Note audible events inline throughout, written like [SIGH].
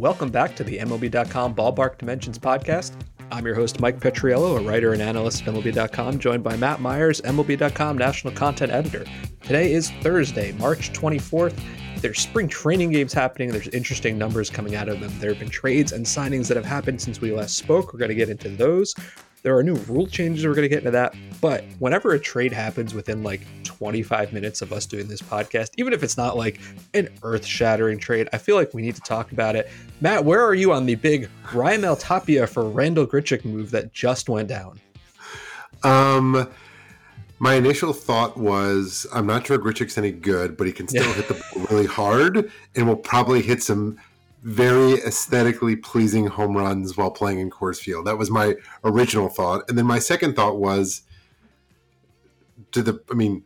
Welcome back to the MLB.com Ballpark Dimensions podcast. I'm your host, Mike Petriello, a writer and analyst at MLB.com, joined by Matt Meyers, MLB.com national content editor. Today is Thursday, March 24th. There's spring training games happening. There's interesting numbers coming out of them. There have been trades and signings that have happened since we last spoke. We're going to get into those. There are new rule changes. We're going to get into that. But whenever a trade happens within like 25 minutes of us doing this podcast, even if it's not like an earth shattering trade, I feel like we need to talk about it. Matt, where are you on the big Raimel Tapia for Randall Grichuk move that just went down? Um, my initial thought was I'm not sure Grichuk's any good, but he can still hit the ball really hard and will probably hit some very aesthetically pleasing home runs while playing in Coors Field. That was my original thought. And then my second thought was to the I mean,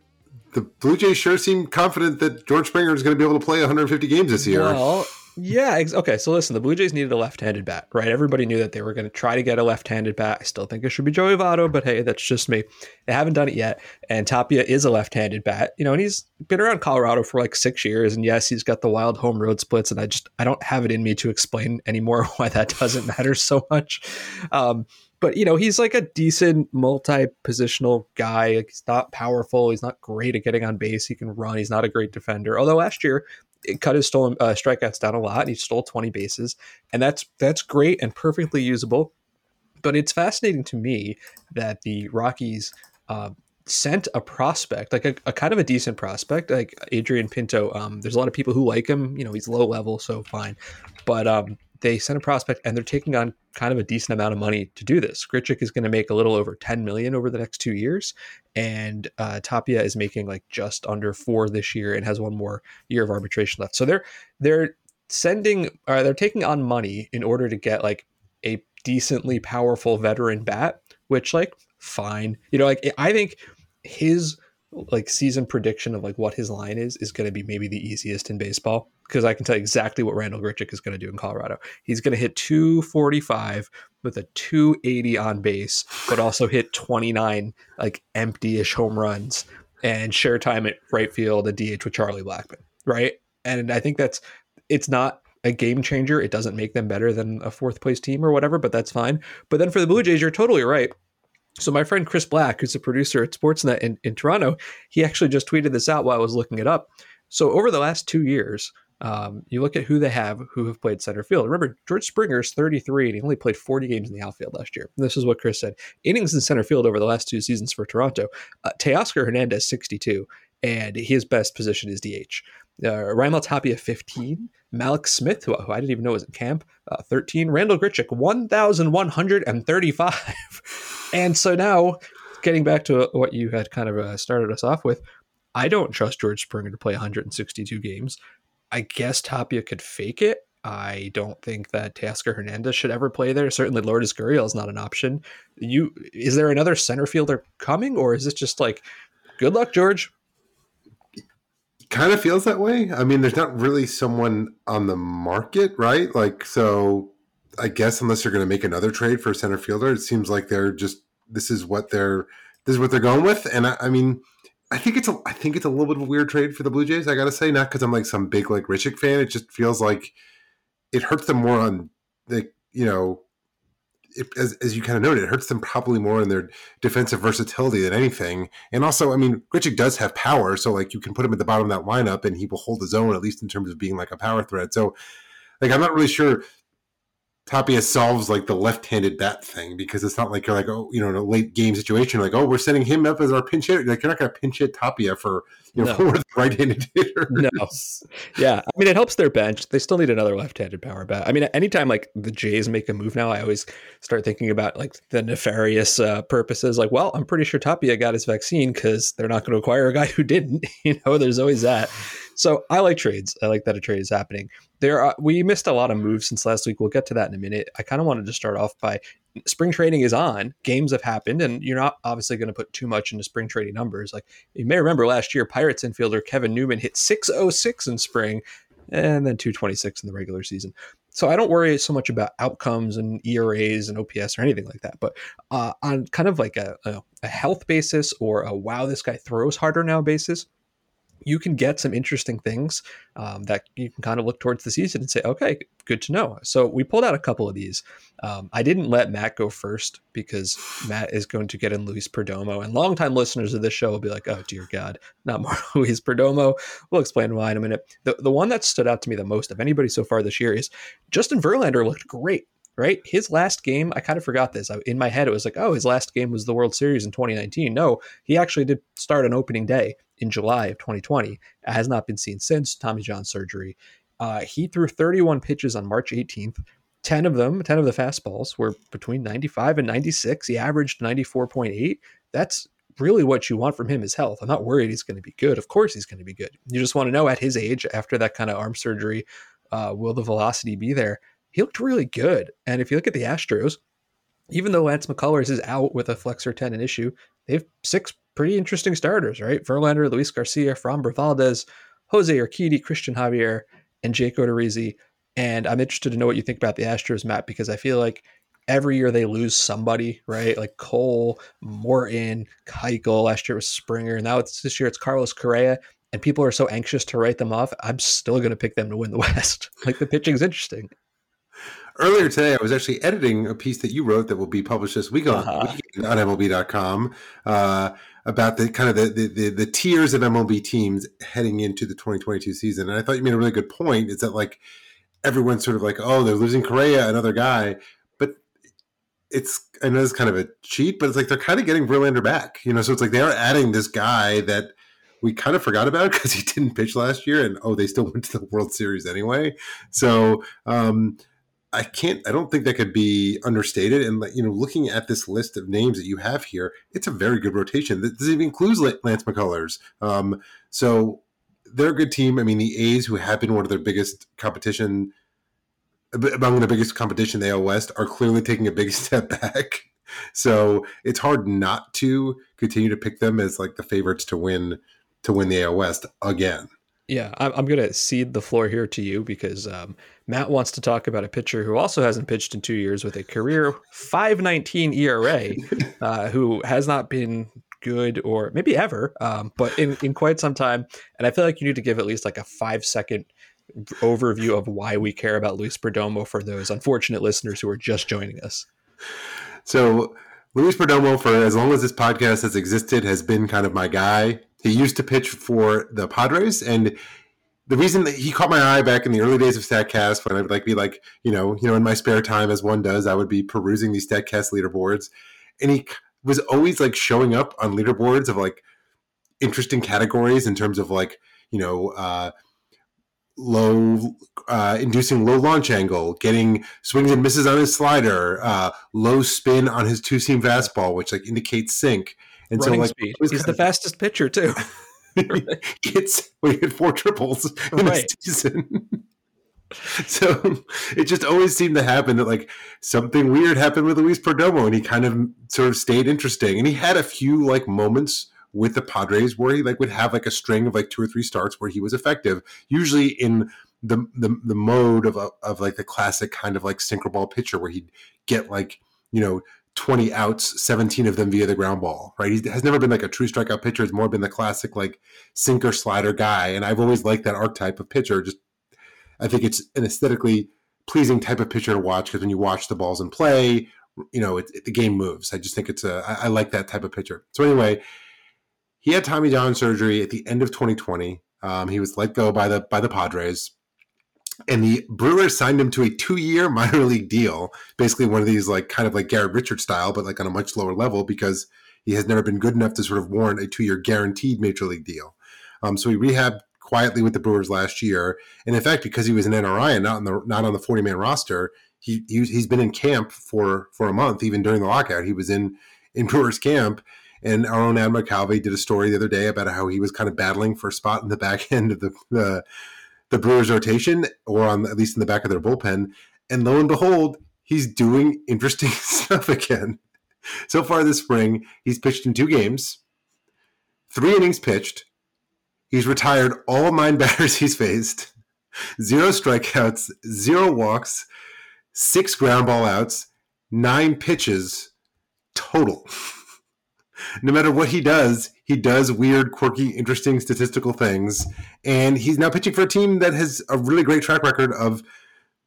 the Blue Jays sure seem confident that George Springer is going to be able to play 150 games this year. Well, yeah. Ex- okay. So listen, the Blue Jays needed a left-handed bat, right? Everybody knew that they were going to try to get a left-handed bat. I still think it should be Joey Votto, but hey, that's just me. They haven't done it yet. And Tapia is a left-handed bat, you know, and he's been around Colorado for like six years. And yes, he's got the wild home road splits. And I just I don't have it in me to explain anymore [LAUGHS] why that doesn't matter so much. Um, but you know he's like a decent multi-positional guy. He's not powerful. He's not great at getting on base. He can run. He's not a great defender. Although last year it cut his stolen uh, strikeouts down a lot and he stole 20 bases. And that's that's great and perfectly usable. But it's fascinating to me that the rockies uh, sent a prospect like a, a, kind of a decent prospect like adrian pinto. Um, there's a lot of people who like him. You know he's low level so fine. But um, they sent a prospect and they're taking on kind of a decent amount of money to do this. Grichuk is going to make a little over 10 million over the next two years, and uh, Tapia is making like just under four this year and has one more year of arbitration left. So they're they're sending uh, they're taking on money in order to get like a decently powerful veteran bat, which like fine, you know, like I think his like season prediction of like what his line is is going to be maybe the easiest in baseball because I can tell you exactly what Randall Grichuk is going to do in Colorado. He's going to hit 245 with a 280 on base, but also hit 29 like empty-ish home runs and share time at right field and DH with Charlie Blackmon, right? And I think that's it's not a game changer. It doesn't make them better than a fourth place team or whatever, but that's fine. But then for the Blue Jays, you're totally right. So my friend Chris Black, who's a producer at Sportsnet in, in Toronto, he actually just tweeted this out while I was looking it up. So over the last two years, um, you look at who they have who have played center field. Remember, George Springer is 33 and he only played 40 games in the outfield last year. This is what Chris said. Innings in center field over the last two seasons for Toronto. Uh, Teoscar Hernandez, 62, and his best position is DH. Uh, Tapia, 15. Malik Smith, who, who, I didn't even know was in camp, uh, 13. Randall Grichuk, 1,135. [LAUGHS] and so now, getting back to what you had kind of uh, started us off with, I don't trust George Springer to play 162 games. I guess Tapia could fake it. I don't think that Teoscar Hernandez should ever play there. Certainly, Lourdes Gurriel is not an option. You is there another center fielder coming, or is this just like, good luck, George? Kind of feels that way. I mean, there's not really someone on the market, right? Like, so I guess unless they're going to make another trade for a center fielder, it seems like they're just this is what they're this is what they're going with. And I, I mean, I think it's a I think it's a little bit of a weird trade for the Blue Jays. I gotta say, not because I'm like some big like Grichuk fan. It just feels like it hurts them more on the you know it, as, as you kind of noted, it hurts them probably more in their defensive versatility than anything. And also, I mean, Grichuk does have power, so like you can put him at the bottom of that lineup, and he will hold his own at least in terms of being like a power threat. So, like, I'm not really sure Tapia solves like the left-handed bat thing because it's not like you're like oh you know in a late game situation like oh we're setting him up as our pinch hitter like you're not going to pinch hit Tapia for you know no. for [LAUGHS] the right-handed hitter. No, [LAUGHS] yeah, I mean it helps their bench. They still need another left-handed power bat. I mean anytime like the Jays make a move now, I always start thinking about like the nefarious uh, purposes. Like, well, I'm pretty sure Tapia got his vaccine because they're not going to acquire a guy who didn't. [LAUGHS] You know, there's always that. So I like trades. I like that a trade is happening. There, are, we missed a lot of moves since last week. We'll get to that in a minute. I kind of wanted to start off by spring trading is on. Games have happened, and you're not obviously going to put too much into spring trading numbers. Like you may remember last year, Pirates infielder Kevin Newman hit 606 in spring, and then 226 in the regular season. So I don't worry so much about outcomes and ERAs and OPS or anything like that. But uh, on kind of like a, a, a health basis or a wow, this guy throws harder now basis, you can get some interesting things um, that you can kind of look towards the season and say, okay, good to know. So we pulled out a couple of these. Um, I didn't let Matt go first because Matt is going to get in Luis Perdomo, and longtime listeners of this show will be like, oh dear God, not more [LAUGHS] Luis Perdomo. We'll explain why in a minute. The the one that stood out to me the most of anybody so far this year is Justin Verlander looked great right? His last game, I kind of forgot this. in my head, it was like, oh, his last game was the World Series in 2019. No, he actually did start on opening day in July of 2020. It has not been seen since Tommy John surgery. Uh, he threw 31 pitches on March 18th. 10 of them, 10 of the fastballs were between 95 and 96. He averaged 94.8. That's really what you want from him is health. I'm not worried he's going to be good. Of course he's going to be good. You just want to know at his age, after that kind of arm surgery, uh, will the velocity be there? He looked really good. And if you look at the Astros, even though Lance McCullers is out with a flexor tendon issue, they have six pretty interesting starters, right? Verlander, Luis Garcia, Framber Valdez, Jose Urquidy, Cristian Javier, and Jake Odorizzi. And I'm interested to know what you think about the Astros, Matt, because I feel like every year they lose somebody, right? Like Cole, Morton, Keuchel. Last year was Springer. Now it's this year it's Carlos Correa. And people are so anxious to write them off. I'm still going to pick them to win the [LAUGHS] West. like the pitching's interesting earlier today, I was actually editing a piece that you wrote that will be published this week on, uh-huh. on MLB.com uh, about the kind of the, the, the, the, tiers of MLB teams heading into the 2022 season. And I thought you made a really good point. Is that like everyone's sort of like, oh, they're losing Correa, another guy. But it's, I know it's kind of a cheat, but it's like they're kind of getting Verlander back. You know, so it's like they are adding this guy that we kind of forgot about [LAUGHS] because he didn't pitch last year and oh they still went to the world series anyway so um, I can't. I don't think that could be understated. And you know, looking at this list of names that you have here, it's a very good rotation. This even includes Lance McCullers. Um, so they're a good team. I mean, the A's, who have been one of their biggest competition among the biggest competition, the AL West, are clearly taking a big [LAUGHS] step back. So it's hard not to continue to pick them as like the favorites to win to win the AL West again. Yeah, I'm going to cede the floor here to you because um, Matt wants to talk about a pitcher who also hasn't pitched in two years with a career 519 ERA, [LAUGHS] uh, who has not been good or maybe ever, um, but in, in quite some time. And I feel like you need to give at least like a five second overview of why we care about Luis Perdomo for those unfortunate listeners who are just joining us. So, Luis Perdomo, for as long as this podcast has existed, has been kind of my guy. He used to pitch for the Padres, and the reason that he caught my eye back in the early days of Statcast, when I'd like be like, you know, you know, in my spare time, as one does, I would be perusing these Statcast leaderboards, and he was always like showing up on leaderboards of like interesting categories in terms of like, you know, uh, low uh, inducing low launch angle, getting swings and misses on his slider, uh, low spin on his two seam fastball, which like indicates sink. And Running so, like, speed. He's the of, fastest pitcher too. [LAUGHS] it's we had four triples in right. a season. [LAUGHS] so it just always seemed to happen that like something weird happened with Luis Perdomo, and he kind of sort of stayed interesting. And he had a few like moments with the Padres where he like would have like a string of like two or three starts where he was effective, usually in the the, the mode of a, of like the classic kind of like sinker ball pitcher where he'd get like you know 20 outs, 17 of them via the ground ball, right? He has never been like a true strikeout pitcher. It's more been the classic like sinker slider guy. And I've always liked that archetype of pitcher. Just, I think it's an aesthetically pleasing type of pitcher to watch because when you watch the balls in play, you know, it, it, the game moves. I just think it's a, I, I like that type of pitcher. So anyway, he had Tommy John surgery at the end of 2020. Um, he was let go by the by the Padres, and the Brewers signed him to a two-year minor league deal. Basically, one of these like kind of like Garrett Richards style, but like on a much lower level because he has never been good enough to sort of warrant a two-year guaranteed major league deal. Um, so he rehabbed quietly with the Brewers last year, and in fact, because he was an NRI and not on the not on the 40-man roster, he, he he's been in camp for for a month, even during the lockout. He was in in [LAUGHS] Brewers camp. And our own Adam McCalvy did a story the other day about how he was kind of battling for a spot in the back [LAUGHS] end of the, the the Brewers rotation, or on at least in the back of their bullpen. And lo and behold, he's doing [LAUGHS] interesting stuff again. So far this spring, he's pitched in two games, three innings pitched. He's retired all nine [LAUGHS] batters he's faced, zero strikeouts, zero walks, six ground ball outs, nine pitches total. [LAUGHS] no matter what he does, he does weird, quirky, interesting statistical things. And he's now pitching for a team that has a really great track record of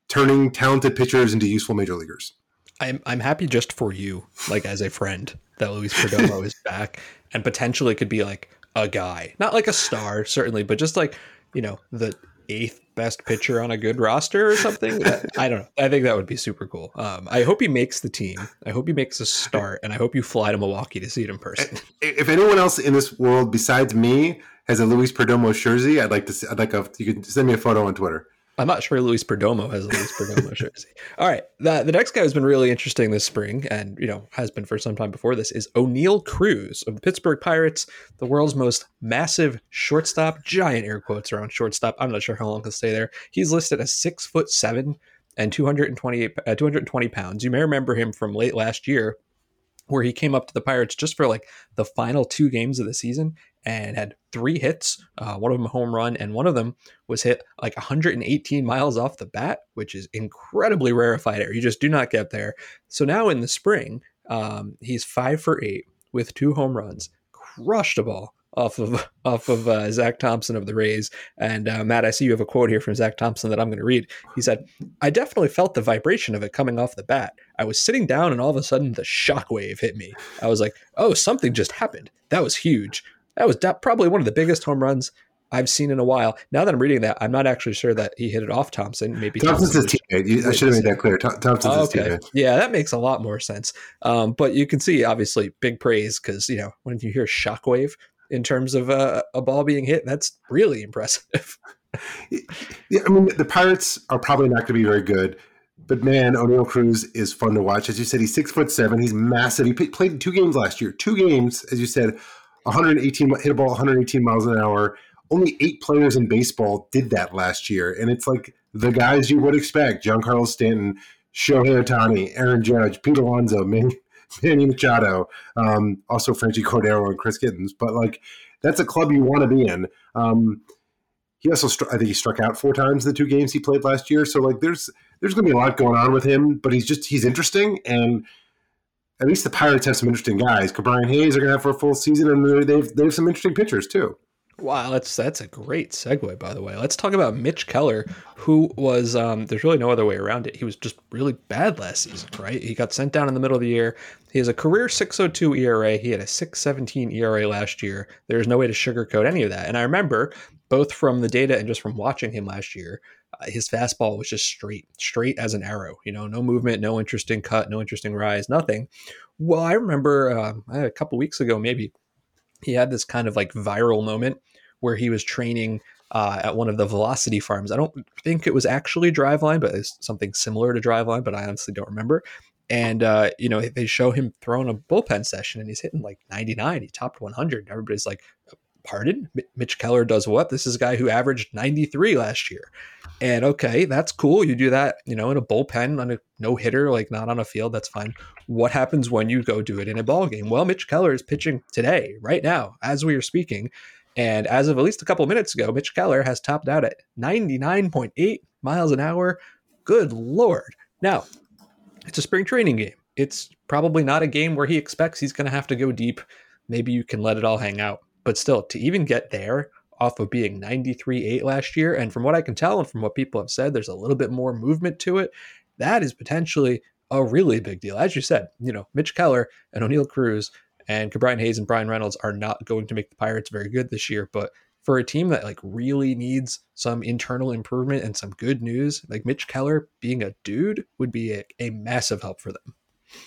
turning talented pitchers into useful major leaguers. I'm I'm happy just for you, like as a friend, that Luis Perdomo [LAUGHS] is back and potentially could be like a guy, not like a star certainly, but just like you know the eighth best pitcher on a good roster or something. [LAUGHS] I don't know. I think that would be super cool. Um, I hope he makes the team. I hope he makes a start, and I hope you fly to Milwaukee to see it in person. [LAUGHS] If anyone else in this world besides me has a Luis Perdomo jersey, I'd like to. See, I'd like a. You can send me a photo on Twitter. I'm not sure Luis Perdomo has a Luis Perdomo [LAUGHS] jersey. All right, the, the next guy who's been really interesting this spring, and you know has been for some time before this, is Oneil Cruz of the Pittsburgh Pirates, the world's most massive shortstop. Giant air quotes around shortstop. I'm not sure how long he'll stay there. He's listed as six foot seven and 228 uh, 220 pounds. You may remember him from late last year where he came up to the Pirates just for like the final two games of the season and had three hits, uh, one of them a home run, and one of them was hit like 118 miles off the bat, which is incredibly rarefied air. You just do not get there. So now in the spring, um, he's five for eight with two home runs, crushed a ball off of [LAUGHS] off of uh, Zach Thompson of the Rays. And uh, Matt, I see you have a quote here from Zach Thompson that I'm going to read. He said, "I definitely felt the vibration of it coming off the bat. I was sitting down, and all of a sudden, the shockwave hit me. I was like, oh, something just happened. That was huge. That was probably one of the biggest home runs." I've seen in a while. Now that I'm reading that, I'm not actually sure that he hit it off Thompson. Maybe Thompson's his teammate. I should have made that clear. Thompson's oh, okay. his teammate. Yeah, that makes a lot more sense. Um, but you can see, obviously, big praise because you know when you hear shockwave, in terms of a, a ball being hit. That's really impressive. [LAUGHS] yeah, I mean, the Pirates are probably not going to be very good, but man, Oneil Cruz is fun to watch. As you said, he's six foot seven. He's massive. He played two games last year. Two games, as you said, 118 hit a ball 118 miles an hour. Only eight players in baseball did that last year, and it's like the guys you would expect: Giancarlo Stanton, Shohei Ohtani, Aaron Judge, Pete Alonso, [LAUGHS] Manny, Machado, um, also Franchy Cordero and Chris Gittens. But like, that's a club you want to be in. Um, he also, I think he struck out four times the two games he played last year. So like, there's there's going to be a lot going on with him. But he's just he's interesting, and at least the Pirates have some interesting guys. Ke'Bryan Hayes are going to have for a full season, and they've they have some interesting pitchers too. Wow, that's that's a great segue, by the way. Let's talk about Mitch Keller, who was um, there's really no other way around it. He was just really bad last season, right? He got sent down in the middle of the year. He has a career 602 ERA. He had a 617 ERA last year. There's no way to sugarcoat any of that. And I remember both from the data and just from watching him last year, his fastball was just straight, straight as an arrow. You know, no movement, no interesting cut, no interesting rise, nothing. Well, I remember um, a couple weeks ago, maybe he had this kind of like viral moment where he was training uh, at one of the velocity farms. I don't think it was actually Driveline, but it's something similar to Driveline, but I honestly don't remember. And uh, you know, they show him throwing a bullpen session, and he's hitting like 99. He topped 100. Everybody's like, "Pardon, Mitch Keller does what? This is a guy who averaged 93 last year." And okay, that's cool. You do that, you know, in a bullpen on a no hitter, like not on a field. That's fine. What happens when you go do it in a ball game? Well, Mitch Keller is pitching today, right now, as we are speaking and as of at least a couple minutes ago, Mitch Keller has topped out at 99.8 miles an hour. Good Lord. Now, it's a spring training game. It's probably not a game where he expects he's going to have to go deep. Maybe you can let it all hang out. But still, to even get there off of being 93.8 last year, and from what I can tell and from what people have said, there's a little bit more movement to it. That is potentially a really big deal. As you said, you know, Mitch Keller and Oneil Cruz and Ke'Bryan Hayes and Bryan Reynolds are not going to make the Pirates very good this year, but for a team that like really needs some internal improvement and some good news, like Mitch Keller being a dude would be a, a massive help for them.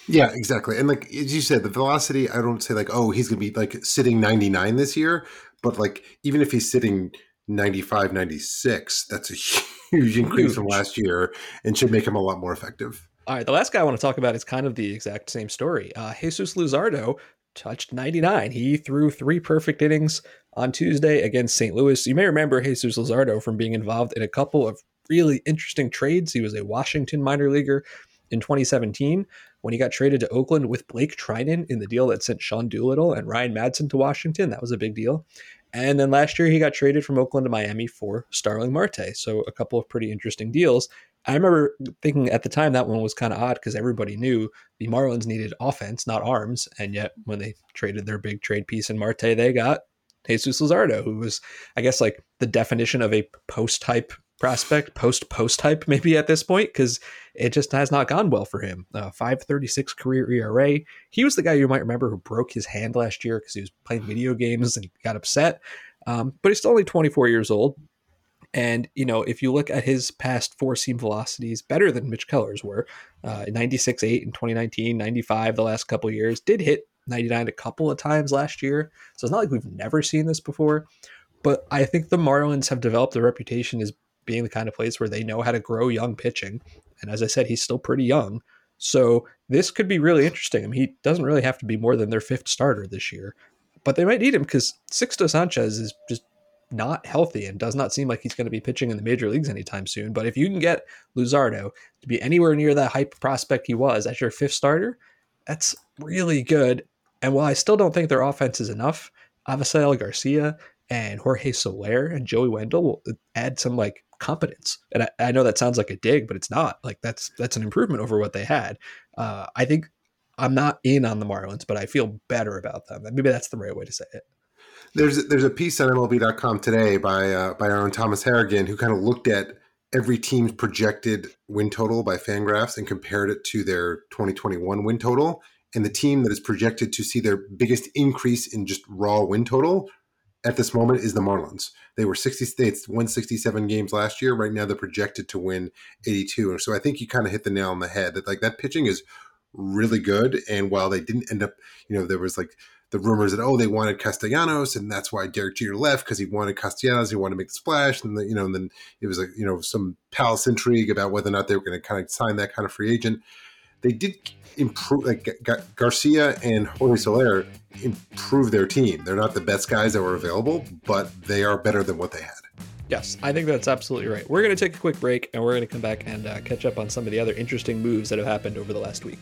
Yeah, exactly. And like as you said, the velocity, I don't say like, oh, he's going to be like sitting 99 this year, but like even if he's sitting 95, 96, that's a [LAUGHS] huge increase huge. from last year and should make him a lot more effective. All right, the last guy I want to talk about is kind of the exact same story. Uh, Jesus Luzardo touched 99. He threw three perfect innings on Tuesday against St. Louis. You may remember Jesus Luzardo from being involved in a couple of really interesting trades. He was a Washington minor leaguer in 2017 when he got traded to Oakland with Blake Treinen in the deal that sent Sean Doolittle and Ryan Madson to Washington. That was a big deal. And then last year he got traded from Oakland to Miami for Starling Marte. So a couple of pretty interesting deals. I remember thinking at the time that one was kind of odd because everybody knew the Marlins needed offense, not arms. And yet when they traded their big trade piece in Marte, they got Jesus Luzardo, who was, I guess, like the definition of a post type prospect, post post type, maybe at this point, because it just has not gone well for him. Uh, 536 career ERA. He was the guy you might remember who broke his hand last year because he was playing video games and got upset. Um, but he's still only 24 years old. And, you know, if you look at his past four seam velocities, better than Mitch Keller's were, uh, 96 8 in 2019, 95 the last couple years, did hit 99 a couple of times last year. So it's not like we've never seen this before. But I think the Marlins have developed a reputation as being the kind of place where they know how to grow young pitching. And as I said, he's still pretty young. So this could be really interesting. I mean, he doesn't really have to be more than their fifth starter this year, but they might need him because Sixto Sanchez is just not healthy and does not seem like he's going to be pitching in the major leagues anytime soon. But if you can get Luzardo to be anywhere near that hype prospect he was as your fifth starter, that's really good. And while I still don't think their offense is enough, Avisail Garcia and Jorge Soler and Joey Wendle will add some like competence. And I, I, know that sounds like a dig, but it's not. Like that's that's an improvement over what they had. Uh, I think I'm not in on the Marlins, but I feel better about them. Maybe that's the right way to say it. There's there's a piece on MLB.com today by uh, by our own Thomas Harrigan who kind of looked at every team's projected win total by Fangraphs and compared it to their 2021 win total. And the team that is projected to see their biggest increase in just raw win total at this moment is the Marlins. They were 60 states, won 67 games last year. Right now, they're projected to win 82. So I think you kind of hit the nail on the head that like that pitching is really good. And while they didn't end up, you know, there was like the rumors that oh they wanted Castellanos and that's why Derek Jeter left because he wanted Castellanos he wanted to make the splash and the, you know and then it was like you know some palace intrigue about whether or not they were going to kind of sign that kind of free agent. They did improve like Garcia and Jorge Soler improve their team. They're not the best guys that were available, but they are better than what they had. Yes, I think that's absolutely right. We're going to take a quick break and we're going to come back and uh, catch up on some of the other interesting moves that have happened over the last week.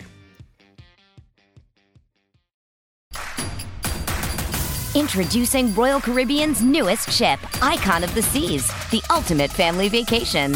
Introducing Royal Caribbean's newest ship, Icon of the Seas, the ultimate family vacation.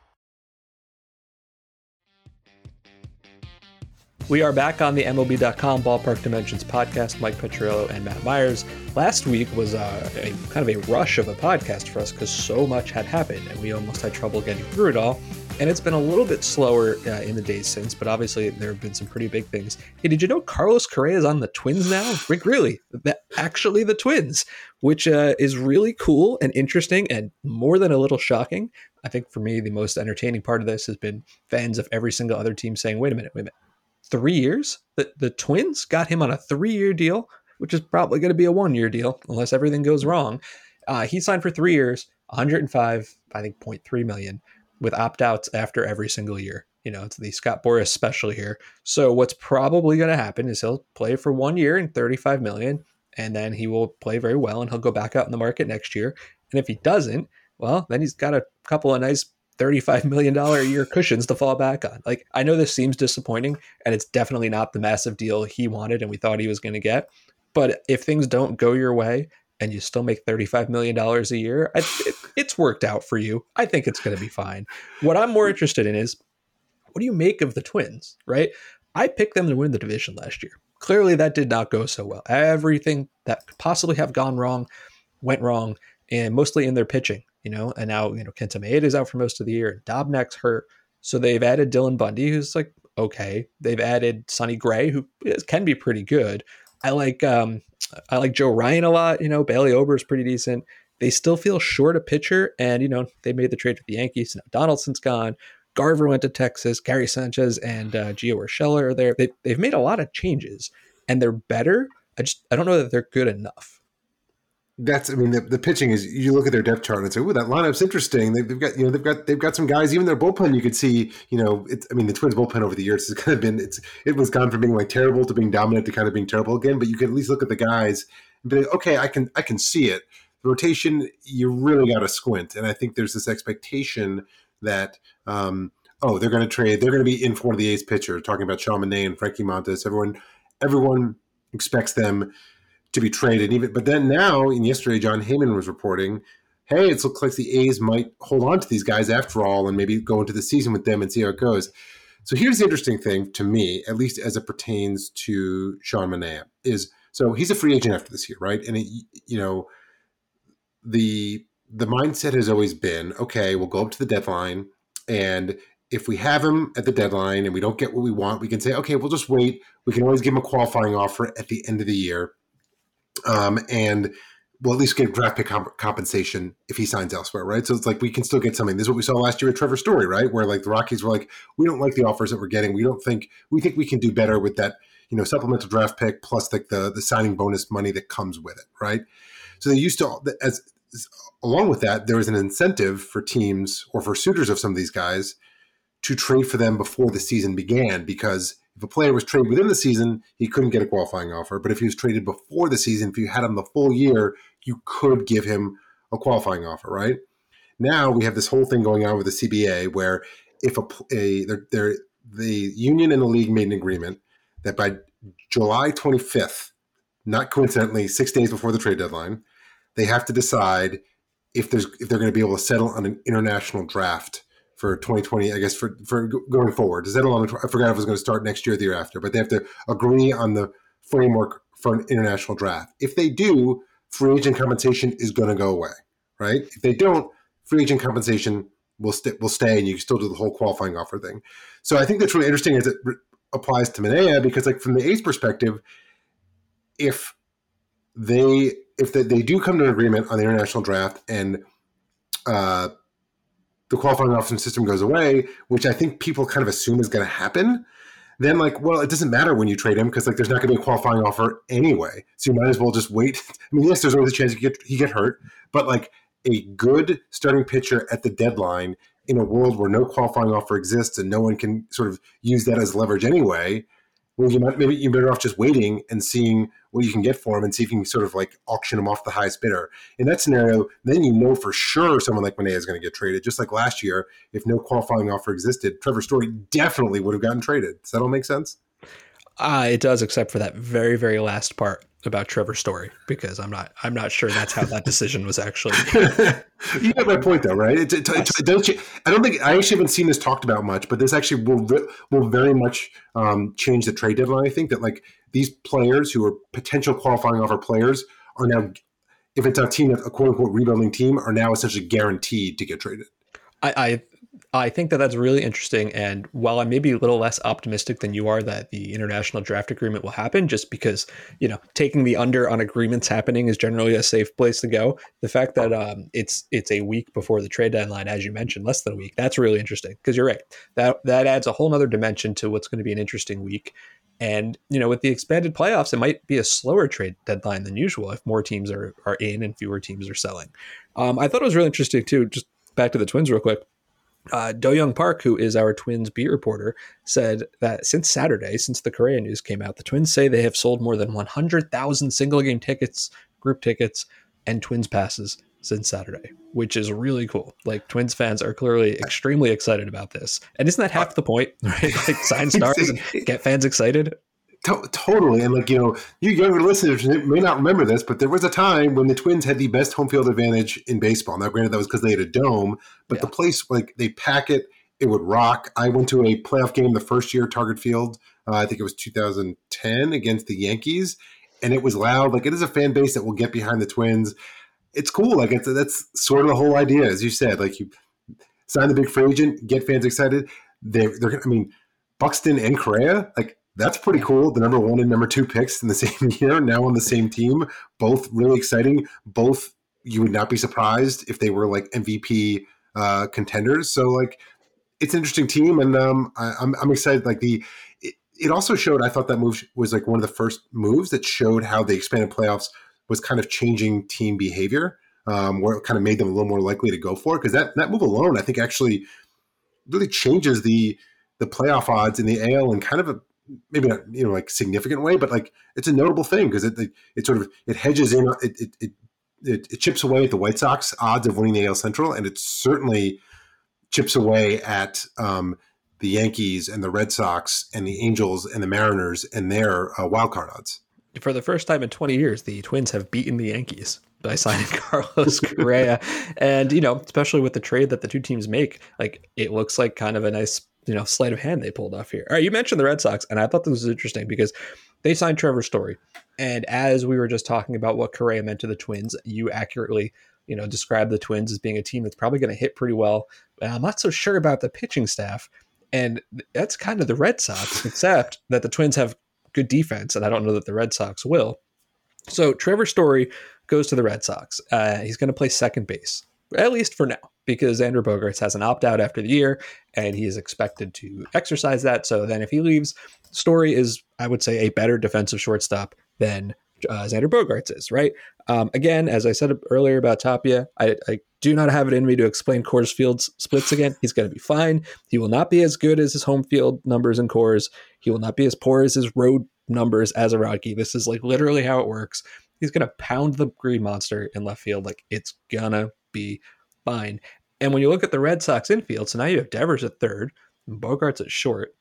We are back on the MLB.com Ballpark Dimensions podcast. Mike Petriello and Matt Meyers. Last week was uh, a kind of a rush of a podcast for us because so much had happened and we almost had trouble getting through it all. And it's been a little bit slower uh, in the days since, but obviously there have been some pretty big things. Hey, did you know Carlos Correa is on the Twins now? Rick, really? That actually the Twins, which uh, is really cool and interesting and more than a little shocking. I think for me, the most entertaining part of this has been fans of every single other team saying, "Wait a minute, wait a minute." Three years. The, the Twins got him on a three year deal, which is probably going to be a one year deal unless everything goes wrong. Uh, he signed for three years, 105, I think, 0.3 million with opt outs after every single year. You know, it's the Scott Boras special here. So what's probably going to happen is he'll play for one year and 35 million, and then he will play very well and he'll go back out in the market next year. And if he doesn't, well, then he's got a couple of nice $35 million a year cushions to fall back on. Like, I know this seems disappointing, and it's definitely not the massive deal he wanted and we thought he was going to get. But if things don't go your way and you still make $35 million a year, I, it, it's worked out for you. I think it's going to be fine. What I'm more interested in is what do you make of the Twins, right? I picked them to win the division last year. Clearly, that did not go so well. Everything that could possibly have gone wrong went wrong, and mostly in their pitching, you know. And now, you know, Kenta Maeda is out for most of the year, and Dobnak's hurt. So they've added Dylan Bundy, who's like okay. They've added Sonny Gray, who is, can be pretty good. I like um, I like Joe Ryan a lot. You know, Bailey Ober is pretty decent. They still feel short a pitcher, and you know they made the trade with the Yankees. Now Donaldson's gone. Garver went to Texas. Gary Sanchez and uh, Gio Urshela are there. They, they've made a lot of changes, and they're better. I just I don't know that they're good enough that's I mean the, the pitching is you look at their depth chart and say, "Oh, that lineup's interesting." They've, they've, got you know they've got they've got some guys. Even their bullpen, you could see you know it's I mean the Twins bullpen over the years has [LAUGHS] kind of been it's it was gone from being like terrible to being dominant to kind of being terrible again. But you can at least look at the guys and be like, okay, I can I can see it. The rotation, you really got to squint, and I think there's this expectation that. um Oh, they're going to trade. They're going to be in for of the ace pitcher. Talking about Sean Manaea and Frankie Montas. Everyone, everyone expects them to be traded. Even but then now, and yesterday, Jon Heyman was reporting, hey, it looks like the A's might hold on to these guys after all, and maybe go into the season with them and see how it goes. So here's the interesting thing to me, at least as it pertains to Sean Manaea, is so he's a free agent after this year, right? And it, you know, the the mindset has always been, okay, we'll go up to the deadline, and if we have him at the deadline and we don't get what we want, we can say, okay, we'll just wait. We can always give him a qualifying offer at the end of the year um, and we'll at least get draft pick comp- compensation if he signs elsewhere, right? So it's like we can still get something. This is what we saw last year with Trevor Story, right? Where like the Rockies were like, we don't like the offers that we're getting. We don't think we think we can do better with that, you know, supplemental draft pick plus like the the signing bonus money that comes with it, right? So they used to as along with that, there was an incentive for teams or for suitors of some of these guys to trade for them before the season began because if a player was traded within the season, he couldn't get a qualifying offer. But if he was traded before the season, if you had him the full year, you could give him a qualifying offer, right? Now we have this whole thing going on with the CBA where if a, a they're, they're, the union and the league made an agreement that by July 25th, not coincidentally, six days before the trade deadline, they have to decide if there's if they're going to be able to settle on an international draft for 2020, I guess for, for going forward. Does that along? I forgot if it was going to start next year or the year after, but they have to agree on the framework for an international draft. If they do, free agent compensation is going to go away, right? If they don't, free agent compensation will, st- will stay and you can still do the whole qualifying offer thing. So I think that's really interesting as it re- applies to Manaea because like from the A's perspective, if they if they, they do come to an agreement on the international draft and uh, the qualifying option system goes away, which I think people kind of assume is going to happen, then like, well, it doesn't matter when you trade him because like there's not going to be a qualifying offer anyway. So you might as well just wait. [LAUGHS] I mean, yes, there's always a chance he get he get hurt, but like a good starting pitcher at the deadline in a world where no qualifying offer exists and no one can sort of use that as leverage anyway well, you might maybe you're better off just waiting and seeing what you can get for them and see if you can sort of like auction them off the highest bidder. In that scenario, then you know for sure someone like Manaea is going to get traded. Just like last year, if no qualifying offer existed, Trevor Story definitely would have gotten traded. Does that all make sense? Uh, it does, except for that very, very last part about Trevor Story, because I'm not, I'm not sure that's how that decision was actually. [LAUGHS] you get my point, though, right? It, it, yes. it, don't you, I don't think I actually haven't seen this talked about much, but this actually will will very much um, change the trade deadline. I think that like these players who are potential qualifying offer players are now, if it's a team, a quote unquote rebuilding team, are now essentially guaranteed to get traded. I, I I think that that's really interesting. And while I may be a little less optimistic than you are that the international draft agreement will happen, just because, you know, taking the under on agreements happening is generally a safe place to go. The fact that um, it's it's a week before the trade deadline, as you mentioned, less than a week, that's really interesting because you're right. That that adds a whole nother dimension to what's going to be an interesting week. And, you know, with the expanded playoffs, it might be a slower trade deadline than usual if more teams are, are in and fewer teams are selling. Um, I thought it was really interesting, too, just back to the Twins real quick uh, Do-Hyoung Park, who is our Twins beat reporter, said that since Saturday, since the Correa news came out, the Twins say they have sold more than 100,000 single game tickets, group tickets, and Twins passes since Saturday, which is really cool. Like Twins fans are clearly extremely excited about this. And isn't that half the point, [LAUGHS] right? Like sign [LAUGHS] stars and get fans excited. To- totally, and like you know, you younger listeners may not remember this, but there was a time when the Twins had the best home field advantage in baseball. Now, granted, that was because they had a dome, but yeah. the place like they pack it, it would rock. I went to a playoff game the first year, Target Field. Uh, I think it was 2010 against the Yankees, and it was loud. Like it is a fan base that will get behind the Twins. It's cool. Like it's that's sort of the whole idea, as you said. Like you sign the big free agent, get fans excited. They're, they're I mean, Buxton and Correa, like that's pretty cool. The number one and number two picks in the [LAUGHS] same year, now on the same team, both really exciting. Both you would not be surprised if they were like MVP uh, contenders. So like, it's an interesting team, and um, I, am I'm, I'm excited. Like the, it, it also showed. I thought that move was like one of the first moves that showed how the expanded playoffs was kind of changing team behavior, um, where it kind of made them a little more likely to go for it. Because that that move alone, I think, actually really changes the the playoff odds in the AL in kind of a maybe not you know like significant way, but like it's a notable thing because it, it, it sort of it hedges in it it, it it, it chips away at the White Sox odds of winning the AL Central, and it certainly chips away at um, the Yankees and the Red Sox and the Angels and the Mariners and their uh, wild card odds. For the first time in 20 years, the Twins have beaten the Yankees by signing [LAUGHS] Carlos Correa, and you know, especially with the trade that the two teams make, like it looks like kind of a nice you know sleight of hand they pulled off here. All right, you mentioned the Red Sox, and I thought this was interesting because they signed Trevor Story, and as we were just talking about what Correa meant to the Twins, you accurately you know described the Twins as being a team that's probably going to hit pretty well. But I'm not so sure about the pitching staff, and that's kind of the Red Sox, [LAUGHS] except that the Twins have good defense, and I don't know that the Red Sox will. So Trevor Story goes to the Red Sox. Uh, he's going to play second base, at least for now because Xander Bogaerts has an opt out after the year and he is expected to exercise that. So then if he leaves, Story is, I would say, a better defensive shortstop than uh, Xander Bogaerts is, right? Um, again, as I said earlier about Tapia, I, I, do not have it in me to explain Coors Field's splits again. He's going to be fine. He will not be as good as his home field numbers in Coors. He will not be as poor as his road numbers as a Rocky. This is like literally how it works. He's going to pound the Green Monster in left field. Like it's going to be fine. And when you look at the Red Sox infield, so now you have Devers at third, Bogaerts at short,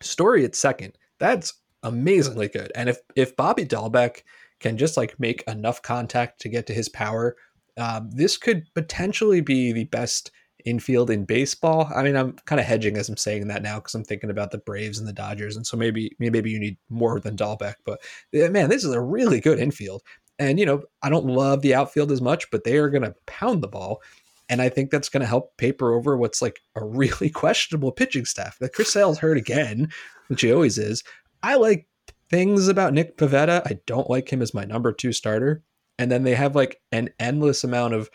Story at second. That's amazingly good. And if if Bobby Dalbec can just like make enough contact to get to his power, um, this could potentially be the best infield in baseball. I mean, I'm kind of hedging as I'm saying that now because I'm thinking about the Braves and the Dodgers, and so maybe maybe you need more than Dalbec. But man, this is a really good infield. And you know, I don't love the outfield as much, but they are going to pound the ball. And I think that's going to help paper over what's like a really [LAUGHS] questionable pitching staff. That Chris Sale's hurt again, which he always is. I like things about Nick Pivetta. I don't like him as my number two starter. And then they have like an endless amount of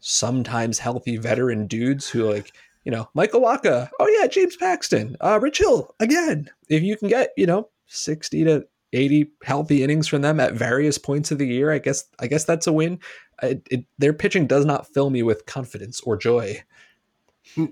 sometimes healthy veteran dudes who like, you know, Michael Wacha. Oh yeah, James Paxton. Uh, Rich Hill again. If you can get, you know, 60 to 80 healthy innings from them at various points of the year, I guess I guess that's a win. It, it, their pitching does not fill me with confidence or joy.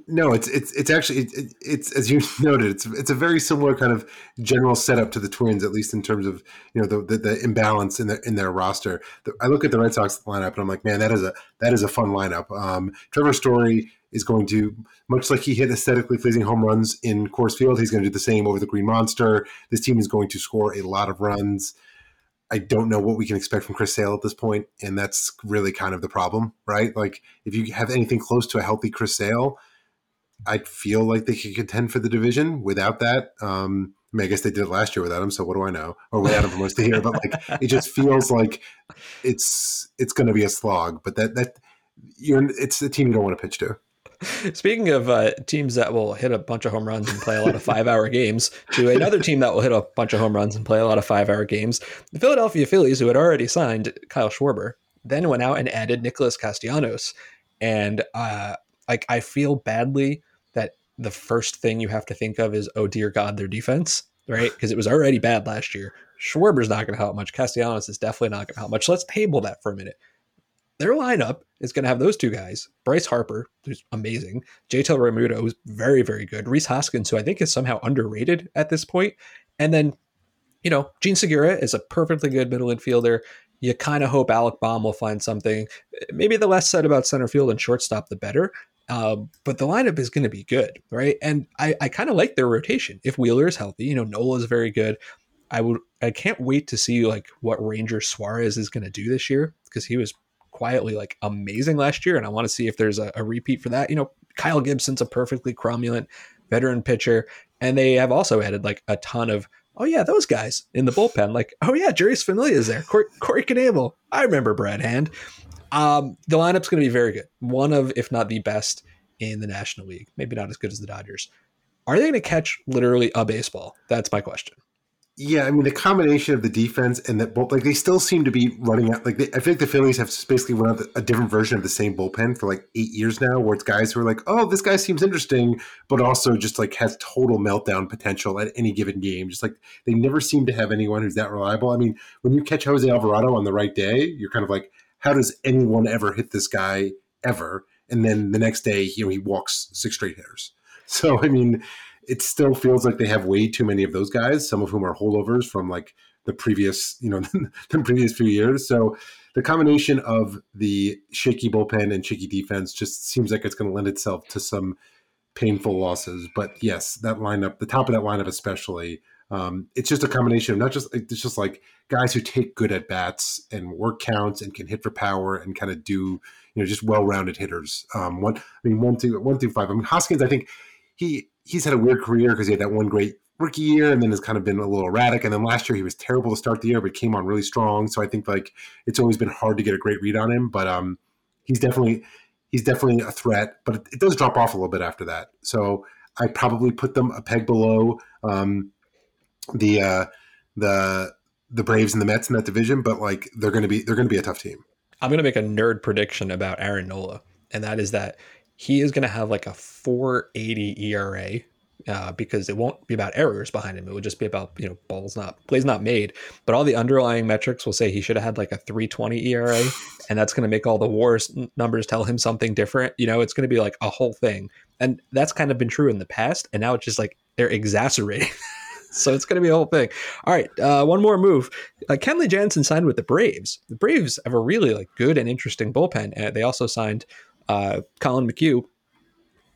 No, it's it's it's actually it, it's as you [LAUGHS] noted, it's it's a very similar kind of general setup to the Twins, at least in terms of you know the the, the imbalance in their in their roster. The, I look at the Red Sox lineup and I'm like, man, that is a that is a fun lineup. Um, Trevor Story is going to much like he hit aesthetically pleasing home runs in Coors Field, he's going to do the same over the Green Monster. This team is going to score a lot of runs. I don't know what we can expect from Chris Sale at this point, and that's really kind of the problem, right? Like if you have anything close to a healthy Chris Sale, I feel like they could contend for the division. Without that, um, I, mean, I guess they did it last year without him. So what do I know? Or without him for most of the year, but like it just feels like it's it's going to be a slog. But that that you're it's the team you don't want to pitch to. [LAUGHS] Speaking of uh, teams that will hit a bunch of home runs and play a lot of five hour games, to another team that will hit a bunch of home runs and play a lot of five hour games, the Philadelphia Phillies, who had already signed Kyle Schwarber, then went out and added Nicholas Castellanos. And uh, like I feel badly that the first thing you have to think of is, oh dear God, their defense, right? Because it was already bad last year. Schwarber's not going to help much. Castellanos is definitely not going to help much. Let's table that for a minute their lineup is going to have those two guys Bryce Harper, who's amazing, JT Realmuto, who's very, very good, Rhys Hoskins, who I think is somehow underrated at this point. and then, you know, Jean Segura is a perfectly good middle infielder. You kind of hope Alec Bohm will find something. Maybe the less said about center field and shortstop, the better. Um, but the lineup is going to be good, right? And I, I kind of like their rotation. If Wheeler is healthy, you know, Nola is very good. I would I can't wait to see like what Ranger Suarez is going to do this year because he was quietly like amazing last year, and I want to see if there's a, a repeat for that. You know, Kyle Gibson's a perfectly cromulent veteran pitcher, and they have also added like a ton of oh yeah, those guys in the bullpen. Like, oh yeah, Jeurys Familia is there. Corey, Corey. I remember Brad Hand. Um, the lineup's going to be very good. One of, if not the best in the National League. Maybe not as good as the Dodgers. Are they going to catch literally a baseball? That's my question. Yeah, I mean the combination of the defense and that both like they still seem to be running out. Like they, I feel like the Phillies have basically run out a different version of the same bullpen for like eight years now, where it's guys who are like, oh, this guy seems interesting, but also just like has total meltdown potential at any given game. Just like they never seem to have anyone who's that reliable. I mean, when you catch Jose Alvarado on the right day, you're kind of like, how does anyone ever hit this guy ever? And then the next day, you know, he walks six straight hitters. [LAUGHS] So I mean it still feels like they have way too many of those guys, some of whom are holdovers from like the previous, you know, [LAUGHS] the previous few years. So the combination of the shaky bullpen and shaky defense just seems like it's going to lend itself to some painful losses. But yes, that lineup, the top of that lineup especially, um, it's just a combination of not just it's just like guys who take good at bats and work counts and can hit for power and kind of do you know just well-rounded hitters. Um, one, I mean, one through one through five. I mean, Hoskins, I think he he's had a weird career because he had that one great rookie year and then has kind of been a little erratic. And then last year he was terrible to start the year, but came on really strong. So I think like it's always been hard to get a great read on him, but um, he's definitely he's definitely a threat. But it, it does drop off a little bit after that. So I probably put them a peg below um, the uh, the the Braves and the Mets in that division, but like they're going to be they're going to be a tough team. I'm going to make a nerd prediction about Aaron Nola, and that is that he is going to have like a 480 ERA uh, because it won't be about errors behind him. It would just be about you know balls not plays not made. But all the underlying metrics will say he should have had like a 320 ERA, [SIGHS] and that's going to make all the WAR's numbers tell him something different. You know, it's going to be like a whole thing, and that's kind of been true in the past. And now it's just like they're exacerbating. [LAUGHS] so it's going to be a whole thing. All right, uh, one more move. Uh, Kenley Jansen signed with the Braves. The Braves have a really like good and interesting bullpen. and they also signed uh, Collin McHugh.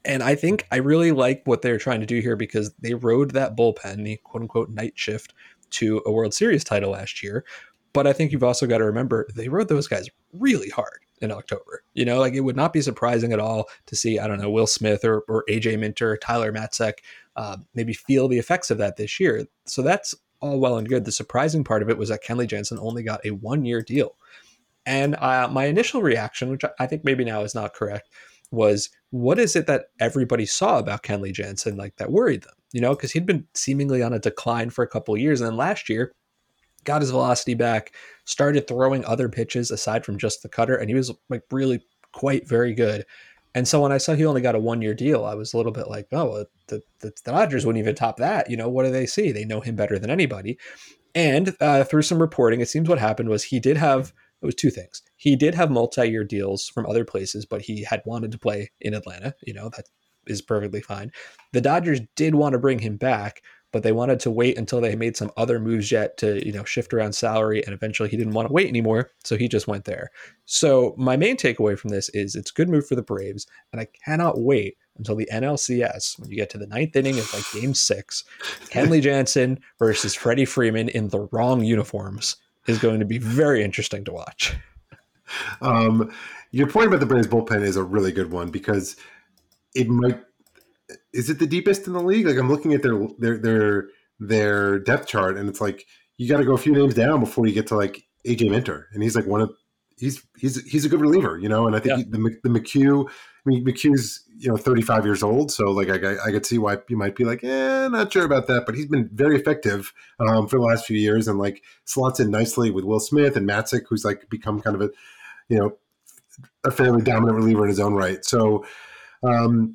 And I think I really like what they're trying to do here because they rode that bullpen, the quote unquote night shift, to a World Series title last year. But I think you've also got to remember they rode those guys really hard in October. You know, like it would not be surprising at all to see, I don't know, Will Smith or, or AJ Minter, Tyler Matzek, uh, maybe feel the effects of that this year. So that's all well and good. The surprising part of it was that Kenley Jansen only got a one year deal. And uh, my initial reaction, which I think maybe now is not correct, was what is it that everybody saw about Kenley Jansen like that worried them? You know, because he'd been seemingly on a decline for a couple years, and then last year got his velocity back, started throwing other pitches aside from just the cutter, and he was like really quite very good. And so when I saw he only got a one year deal, I was a little bit like, oh, the, the, the Dodgers wouldn't even top that. You know, what do they see? They know him better than anybody. And uh, through some reporting, it seems what happened was he did have it was two things. He did have multi-year deals from other places, but he had wanted to play in Atlanta. You know, that is perfectly fine. The Dodgers did want to bring him back, but they wanted to wait until they made some other moves yet to, you know, shift around salary. And eventually he didn't want to wait anymore. So he just went there. So my main takeaway from this is it's a good move for the Braves. And I cannot wait until the NLCS when you get to the ninth inning of like game six, Kenley Jansen versus Freddie Freeman in the wrong uniforms is going to be very interesting to watch. Um, your point about the Braves bullpen is a really good one because it might is it the deepest in the league? Like I'm looking at their their their their depth chart and it's like you got to go a few names down before you get to like AJ Minter and he's like one of he's he's he's a good reliever, you know. And I think yeah. he, the the McHugh, I mean McHugh's you know 35 years old, so like I, I could see why you might be like, eh, not sure about that. But he's been very effective um, for the last few years, and like slots in nicely with Will Smith and Matzek, who's like become kind of a you know a fairly dominant reliever in his own right. So. Um,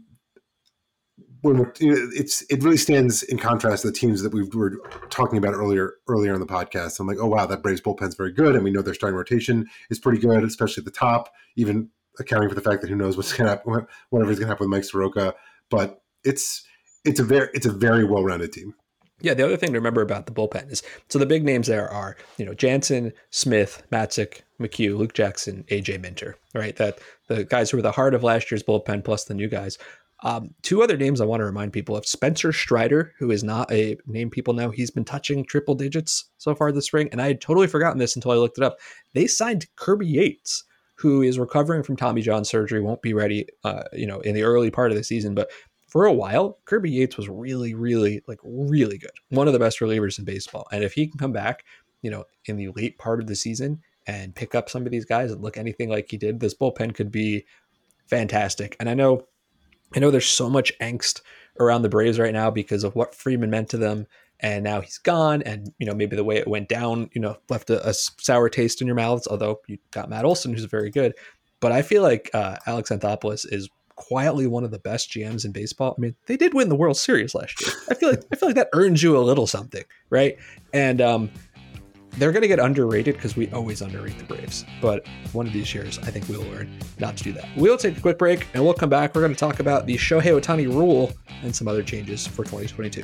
when you know, it's it really stands in contrast to the teams that we were talking about earlier earlier in the podcast. I'm like, oh wow, that Braves bullpen's very good, and we know their starting rotation is pretty good, especially at the top. Even accounting for the fact that who knows what's going to happen, whatever's going to happen with Mike Soroka, but it's it's a very it's a very well rounded team. Yeah, the other thing to remember about the bullpen is so the big names there are you know Jansen, Smith, Matzek, McHugh, Luke Jackson, AJ Minter, right? That the guys who were the heart of last year's bullpen plus the new guys. Um, two other names I want to remind people of Spencer Strider, who is not a name people know. He's been touching triple digits so far this spring, and I had totally forgotten this until I looked it up. They signed Kirby Yates, who is recovering from Tommy John surgery, won't be ready, uh, you know, in the early part of the season. But for a while, Kirby Yates was really, really, like, really good. One of the best relievers in baseball. And if he can come back, you know, in the late part of the season and pick up some of these guys and look anything like he did, this bullpen could be fantastic. And I know I know there's so much angst around the Braves right now because of what Freeman meant to them. And now he's gone. And, you know, maybe the way it went down, you know, left a, a sour taste in your mouths, although you got Matt Olson, who's very good. But I feel like uh, Alex Anthopoulos is quietly one of the best GMs in baseball. I mean, they did win the World Series last year. I feel like I feel like that earns you a little something, right? And um, they're going to get underrated because we always underrate the Braves. But one of these years, I think we'll learn not to do that. We'll take a quick break and we'll come back. We're going to talk about the Shohei Ohtani rule and some other changes for 2022.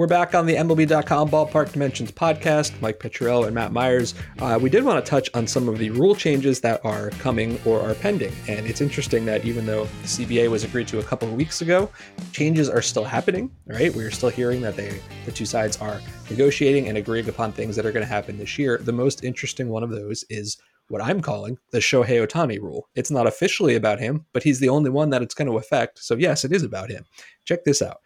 We're back on the MLB.com Ballpark Dimensions podcast. Mike Petriello and Matt Meyers. Uh, we did want to touch on some of the rule changes that are coming or are pending. And it's interesting that even though the CBA was agreed to a couple of weeks ago, changes are still happening, right? We're still hearing that they, the two sides are negotiating and agreeing upon things that are going to happen this year. The most interesting one of those is what I'm calling the Shohei Ohtani rule. It's not officially about him, but he's the only one that it's going to affect. So, yes, it is about him. Check this out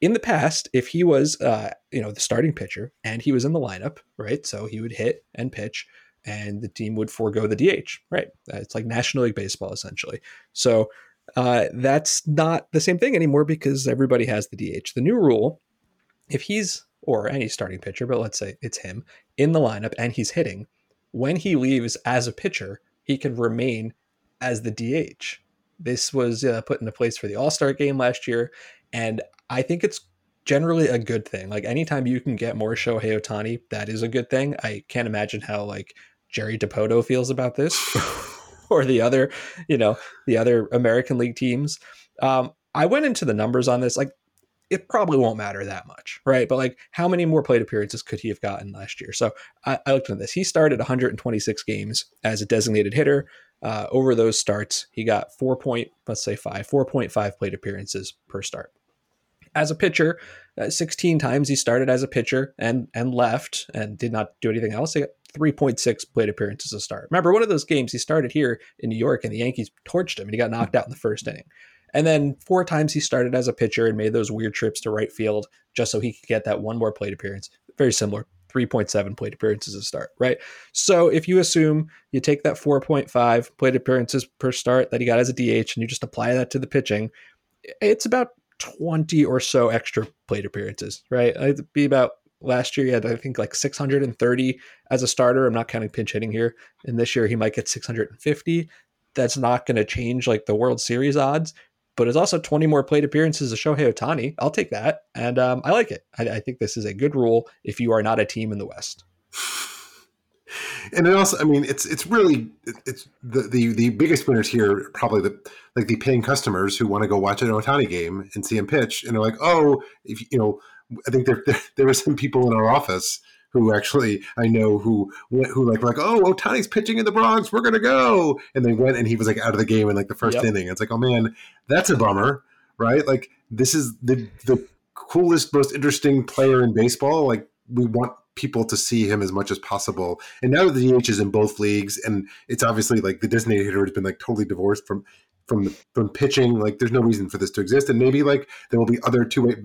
in the past, if he was, uh, you know, the starting pitcher and he was in the lineup, right? So he would hit and pitch, and the team would forego the DH, right? It's like National League Baseball essentially. So uh, that's not the same thing anymore because everybody has the DH. The new rule, if he's or any starting pitcher, but let's say it's him in the lineup and he's hitting, when he leaves as a pitcher, he can remain as the DH. This was uh, put into place for the All Star game last year, and I think it's generally a good thing. Like anytime you can get more Shohei Ohtani, that is a good thing. I can't imagine how like Jerry Dipoto feels about this [LAUGHS] or the other, you know, the other American League teams. Um, I went into the numbers on this. Like it probably won't matter that much, right? But like, how many more plate appearances could he have gotten last year? So I, I looked at this. He started 126 games as a designated hitter. Uh, over those starts, he got four point, let's say five, 4.5 plate appearances per start as a pitcher. Uh, 16 times he started as a pitcher and and left and did not do anything else. He got 3.6 plate appearances a start. Remember, one of those games he started here in New York and the Yankees torched him and he got knocked out in the first inning. And then four times he started as a pitcher and made those weird trips to right field just so he could get that one more plate appearance. Very similar. 3.7 plate appearances a start, right? So if you assume you take that 4.5 plate appearances per start that he got as a DH and you just apply that to the pitching, it's about 20 or so extra plate appearances, right? It'd be about last year he had I think like 630 as a starter. I'm not counting pinch hitting here. And this year he might get 650. That's not going to change like the World Series odds, but it's also 20 more plate appearances of Shohei Ohtani. I'll take that, and um, I like it. I, I think this is a good rule if you are not a team in the West and it also, I mean, it's it's really it's the the, the biggest winners here probably the like the paying customers who want to go watch an Ohtani game and see him pitch, and they're like, oh, if you know, I think there there, there were some people in our office who actually I know who went who like like, oh, Ohtani's pitching in the Bronx, we're gonna go, and they went and he was like out of the game in like the first yep. inning. It's like, oh man, that's a bummer, right? Like this is the the coolest, most interesting player in baseball. Like we want people to see him as much as possible. And now the DH is in both leagues, and it's obviously like the designated hitter has been like totally divorced from from from pitching. Like, there's no reason for this to exist. And maybe like there will be other two way.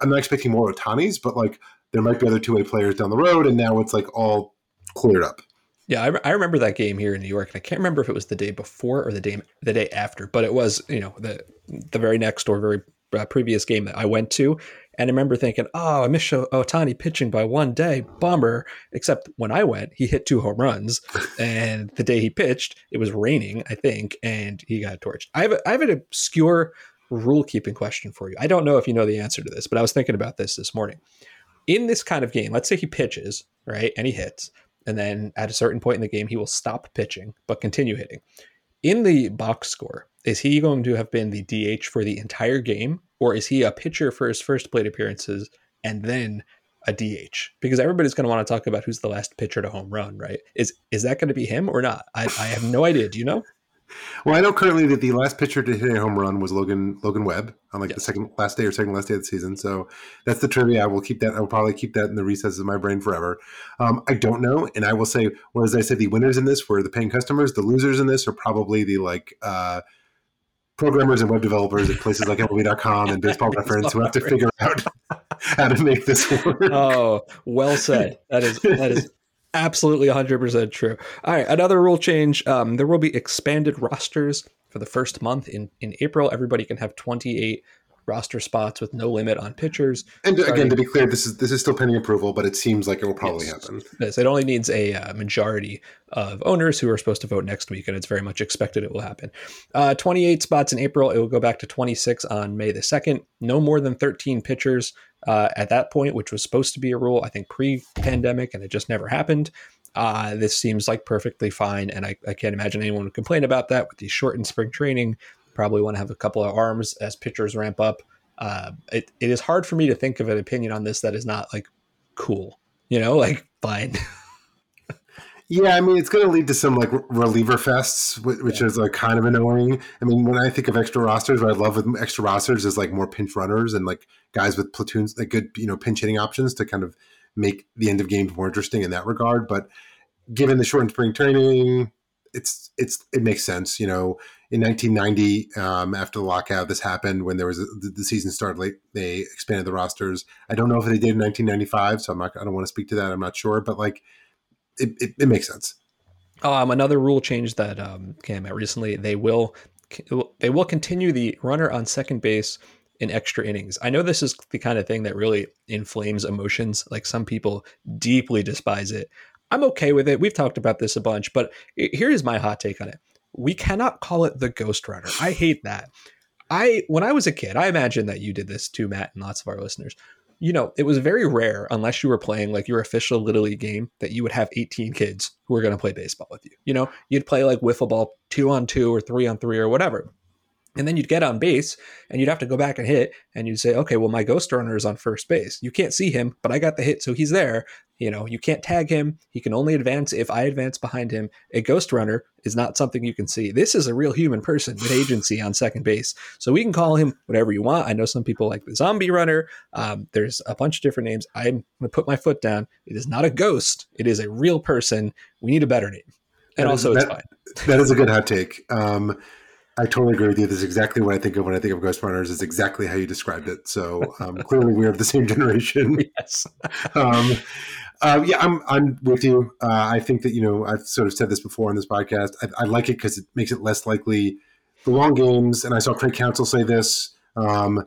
I'm not expecting more Ohtani's, but like there might be other two way players down the road. And now it's like all cleared up. Yeah, I, I, remember that game here in New York, and I can't remember if it was the day before or the day the day after, but it was you know the the very next or very uh, previous game that I went to, And I remember thinking, oh, I miss Ohtani pitching by one day, bummer. Except when I went, he hit two home runs, [LAUGHS] and the day he pitched, it was raining, I think, and he got torched. I have a, I have an obscure rule keeping question for you. I don't know if you know the answer to this, but I was thinking about this this morning. In this kind of game, let's say he pitches, right, and he hits, and then at a certain point in the game, he will stop pitching but continue hitting. In the box score, is he going to have been the DH for the entire game, or is he a pitcher for his first plate appearances and then a DH? Because everybody's going to want to talk about who's the last pitcher to home run, right? Is is that going to be him or not? I, I have no idea. Do you know? Well, I know currently that the last pitcher to hit a home run was Logan Logan Webb on like yes. the second last day or second last day of the season. So that's the trivia. I will keep that. I will probably keep that in the recesses of my brain forever. Um, I don't know, and I will say, well, as I said, the winners in this were the paying customers. The losers in this are probably the like. Uh, programmers and web developers at places like MLB.com and Baseball [LAUGHS] Reference who have to figure out [LAUGHS] how to make this work. Oh, well said. That is that is absolutely 100% true. All right, another rule change. Um, there will be expanded rosters for the first month in in April. Everybody can have 28 roster spots with no limit on pitchers. And starting, again, to be clear, this is this is still pending approval, but it seems like it will probably yes, happen. Yes, it only needs a uh, majority of owners who are supposed to vote next week, and it's very much expected it will happen. Uh, 28 spots in April. It will go back to 26 on May the 2nd. No more than 13 pitchers uh, at that point, which was supposed to be a rule, I think, pre-pandemic, and it just never happened. Uh, this seems like perfectly fine, and I, I can't imagine anyone would complain about that with the shortened spring training Probably want to have a couple of arms as pitchers ramp up. Uh, it, it is hard for me to think of an opinion on this that is not like cool, you know, like fine. [LAUGHS] yeah, I mean, it's going to lead to some like reliever fests, which yeah. is like kind of annoying. I mean, when I think of extra rosters, what I love with extra rosters is like more pinch runners and like guys with platoons, like good, you know, pinch hitting options to kind of make the end of games more interesting in that regard. But given the shortened spring training, it's it's it makes sense. You know, in 1990, um, after the lockout, this happened when there was a, the, season started late. They expanded the rosters. I don't know if they did in 1995, so I'm not. I don't want to speak to that. I'm not sure, but like, it, it, it makes sense. Um, another rule change that um, came out recently. They will they will continue the runner on second base in extra innings. I know this is the kind of thing that really inflames emotions. Like some people deeply despise it. I'm okay with it. We've talked about this a bunch, but here is my hot take on it. We cannot call it the Ghost Runner. I hate that. I when I was a kid, I imagine that you did this too, Matt, and lots of our listeners. You know, it was very rare, unless you were playing like your official little league game, that you would have 18 kids who were going to play baseball with you. You know, you'd play like wiffle ball two on two or three on three or whatever. And then you'd get on base and you'd have to go back and hit and you'd say, okay, well, my ghost runner is on first base. You can't see him, but I got the hit, so he's there. You know, you can't tag him. He can only advance if I advance behind him. A ghost runner is not something you can see. This is a real human person with agency on second base. So we can call him whatever you want. I know some people like the zombie runner. Um, there's a bunch of different names. I'm going to put my foot down. It is not a ghost, it is a real person. We need a better name. And that also, is, it's that, fine. That is a good hot take. Um, I totally agree with you. This is exactly what I think of when I think of Ghost Runners. Is exactly how you described it. So um, [LAUGHS] clearly, we are of the same generation. Yes. [LAUGHS] um, uh, yeah, I'm I'm with you. Uh, I think that you know I've sort of said this before on this podcast. I, I like it because it makes it less likely the long games. And I saw Craig Counsell say this. Um,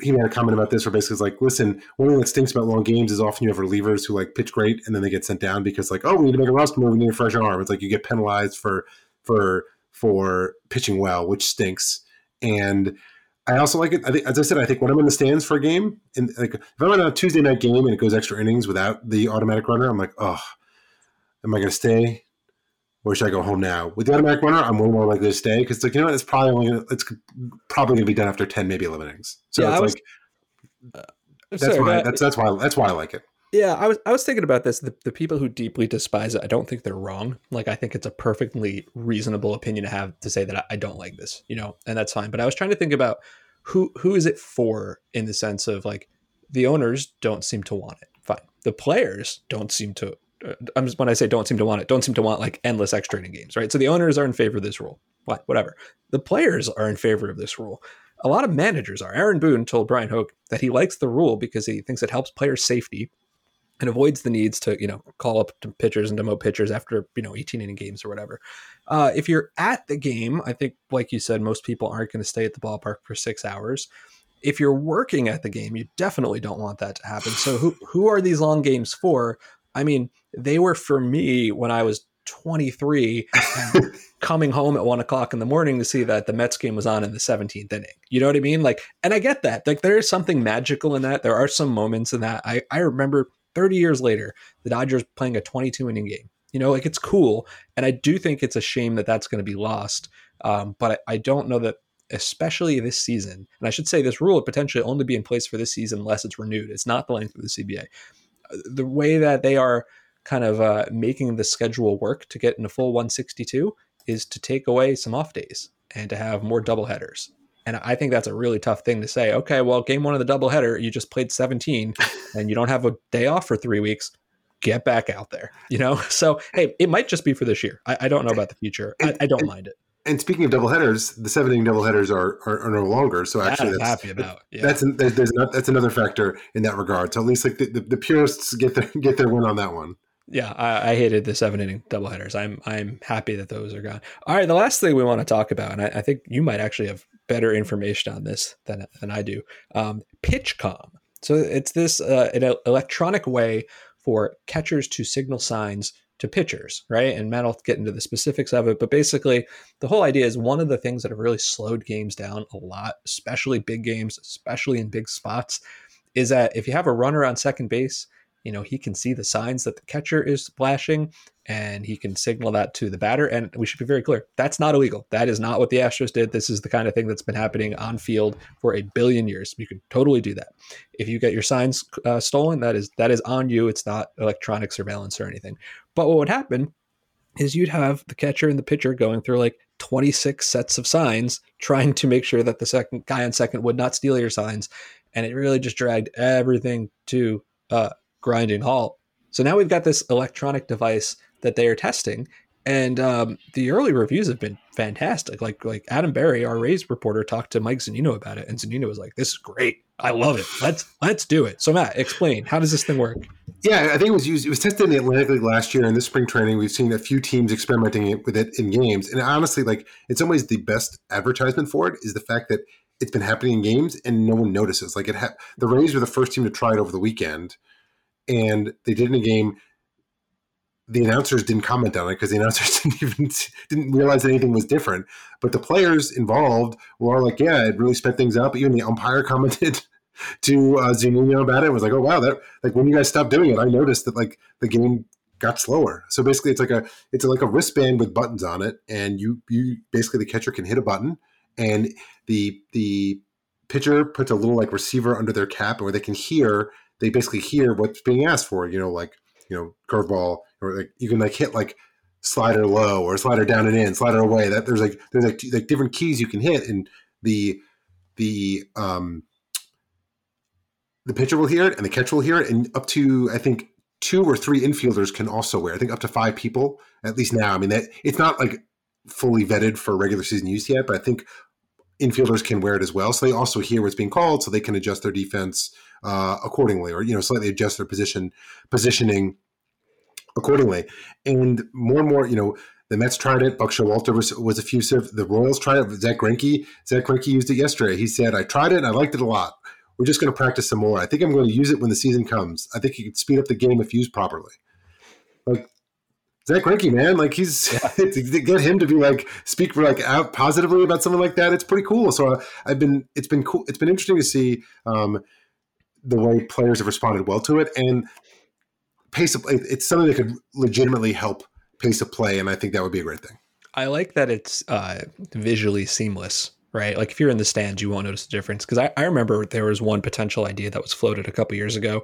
he made a comment about this where basically it's like, listen, one thing that stinks about long games is often you have relievers who like pitch great and then they get sent down because like, oh, we need to make a roster move, we need a fresh arm. It's like you get penalized for for for pitching well, which stinks. And I also like it. I think, as I said, I think when I'm in the stands for a game, and like if I'm on a Tuesday night game and it goes extra innings without the automatic runner, I'm like, oh, am I going to stay, or should I go home now? With the automatic runner, I'm way more likely to stay because like you know what, it's probably only gonna, it's probably going to be done after ten, maybe eleven innings. So yeah, it's was, like uh, that's sorry, why that's that's why that's why I like it. Yeah, I was I was thinking about this. The, the people who deeply despise it, I don't think they're wrong. Like I think it's a perfectly reasonable opinion to have to say that I, I don't like this, you know, and that's fine. But I was trying to think about who who is it for in the sense of like the owners don't seem to want it. Fine. The players don't seem to uh, I'm just when I say don't seem to want it, don't seem to want like endless extra inning games, right? So the owners are in favor of this rule. What, whatever. The players are in favor of this rule. A lot of managers are. Aaron Boone told Bryan Hoch that he likes the rule because he thinks it helps player safety and avoids the needs to you know call up to pitchers and demote pitchers after you know 18 inning games or whatever. Uh, if you're at the game, I think like you said, most people aren't going to stay at the ballpark for six hours. if you're working at the game, you definitely don't want that to happen. So who who are these long games for? I mean, they were for me when I was 23 [LAUGHS] coming home at one o'clock in the morning to see that the Mets game was on in the 17th inning. You know what I mean? Like, and I get that. Like, there is something magical in that. There are some moments in that. I, I remember 30 years later, the Dodgers playing a 22 inning game. You know, like it's cool. And I do think it's a shame that that's going to be lost. Um, but I, I don't know that, especially this season, and I should say this rule would potentially only be in place for this season unless it's renewed. It's not the length of the CBA. The way that they are kind of uh, making the schedule work to get in a full 162 is to take away some off days and to have more double headers. And I think that's a really tough thing to say. Okay, well, game one of the doubleheader, you just played 17 [LAUGHS] and you don't have a day off for three weeks. Get back out there, you know? [LAUGHS] So, hey, it might just be for this year. I, I don't know about the future. I, I don't and, mind it. And speaking of doubleheaders, the seven inning doubleheaders are, are, are no longer. So actually, that that's happy about. Yeah. that's there's not, that's another factor in that regard. So at least like the, the, the purists get their [LAUGHS] get their win on that one. Yeah, I, I, hated the seven inning doubleheaders. I'm I'm happy that those are gone. All right, the last thing we want to talk about, and I, I think you might actually have better information on this than than I do. Um, PitchCom. So it's this uh, an electronic way for catchers to signal signs to pitchers, right? And Matt will get into the specifics of it, but basically, the whole idea is one of the things that have really slowed games down a lot, especially big games, especially in big spots, is that if you have a runner on second base you know he can see the signs that the catcher is flashing and he can signal that to the batter and we should be very clear that's not illegal. That is not what the astros did. This is the kind of thing that's been happening on field for a billion years. You can totally do that. If you get your signs uh, stolen that is that is on you. It's not electronic surveillance or anything. But what would happen is you'd have the catcher and the pitcher going through like 26 sets of signs trying to make sure that the second guy on second would not steal your signs and it really just dragged everything to uh, grinding halt. So now we've got this electronic device that they are testing, and um, the early reviews have been fantastic. Like like Adam Berry, our Rays reporter, talked to Mike Zunino about it, and Zunino was like, "This is great. I love it. Let's let's do it." So Matt, explain how does this thing work? Yeah, I think it was used. It was tested in the Atlantic League last year. In this spring training, we've seen a few teams experimenting with it in games. And honestly, like in some ways, the best advertisement for it is the fact that it's been happening in games and no one notices. Like it, ha- the Rays were the first team to try it over the weekend and they did in a game. The announcers didn't comment on it because the announcers [LAUGHS] didn't even didn't realize anything was different. But the players involved were all like, "Yeah, it really sped things up." Even the umpire [LAUGHS] commented to uh, Zunino about it. Was like, "Oh wow, that like when you guys stopped doing it, I noticed that like the game got slower." So basically, it's like a it's like a wristband with buttons on it, and you you basically the catcher can hit a button, and the the pitcher puts a little like receiver under their cap where they can hear they basically hear what's being asked for. You know, like you know, curveball, or like you can like hit like slider low or slider down and in, slider away. That there's like there's like like different keys you can hit, and the the um the pitcher will hear it and the catcher will hear it, and up to I think two or three infielders can also wear. I think up to five people at least now. I mean that it's not like fully vetted for regular season use yet, but I think infielders can wear it as well. So they also hear what's being called, so they can adjust their defense uh, accordingly, or you know, slightly adjust their position positioning accordingly. And more and more, you know, the Mets tried it. Buck Showalter was, was effusive. The Royals tried it. Zack Greinke, Zack Greinke used it yesterday. He said, "I tried it I liked it a lot. We're just going to practice some more. I think I'm going to use it when the season comes. I think you could speed up the game if used properly." Like Zack Greinke, man, like he's yeah. [LAUGHS] to get him to be like speak for like out positively about something like that. It's pretty cool. So uh, I've been it's been cool. It's been interesting to see. Um, the way players have responded well to it and pace of play. It's something that could legitimately help pace of play and i think that would be a great thing i like that it's uh, visually seamless right like if you're in the stands you won't notice the difference because I, I remember there was one potential idea that was floated a couple years ago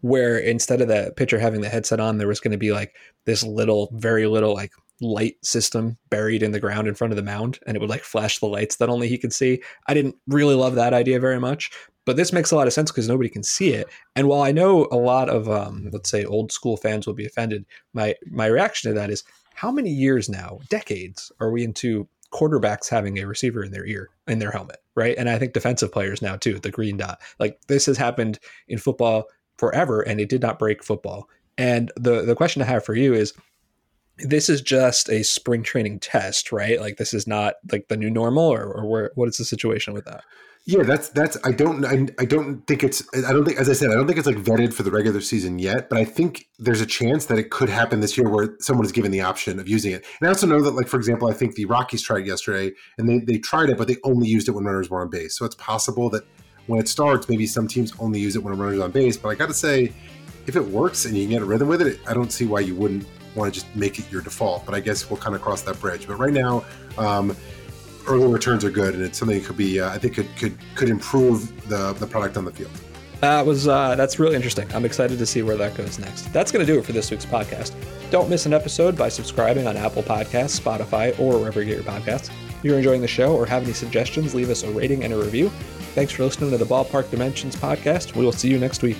where instead of the pitcher having the headset on there was going to be like this little very little like light system buried in the ground in front of the mound and it would like flash the lights that only he could see. I didn't really love that idea very much, but this makes a lot of sense because nobody can see it. And while I know a lot of um, let's say old school fans will be offended, my my reaction to that is how many years now, decades, are we into quarterbacks having a receiver in their ear in their helmet, right? And I think defensive players now too, the green dot. Like this has happened in football forever and it did not break football. And the the question I have for you is this is just a spring training test, right? Like this is not like the new normal, or, or where, what is the situation with that? Yeah, that's that's. I don't. I, I don't think it's. I don't think, as I said, I don't think it's like vetted for the regular season yet. But I think there's a chance that it could happen this year where someone is given the option of using it. And I also know that, like for example, I think the Rockies tried yesterday, and they they tried it, but they only used it when runners were on base. So it's possible that when it starts, maybe some teams only use it when a runner's on base. But I got to say, if it works and you can get a rhythm with it, I don't see why you wouldn't want to just make it your default. But I guess we'll kind of cross that bridge. But right now. Um, early returns are good, and it's something that could be, uh, I think, could could could improve the the product on the field. That was uh, that's really interesting. I'm excited to see where that goes next. That's going to do it for this week's podcast. Don't miss an episode by subscribing on Apple Podcasts, Spotify, or wherever you get your podcasts. If you're enjoying the show or have any suggestions, leave us a rating and a review. Thanks for listening to the Ballpark Dimensions podcast. We will see you next week.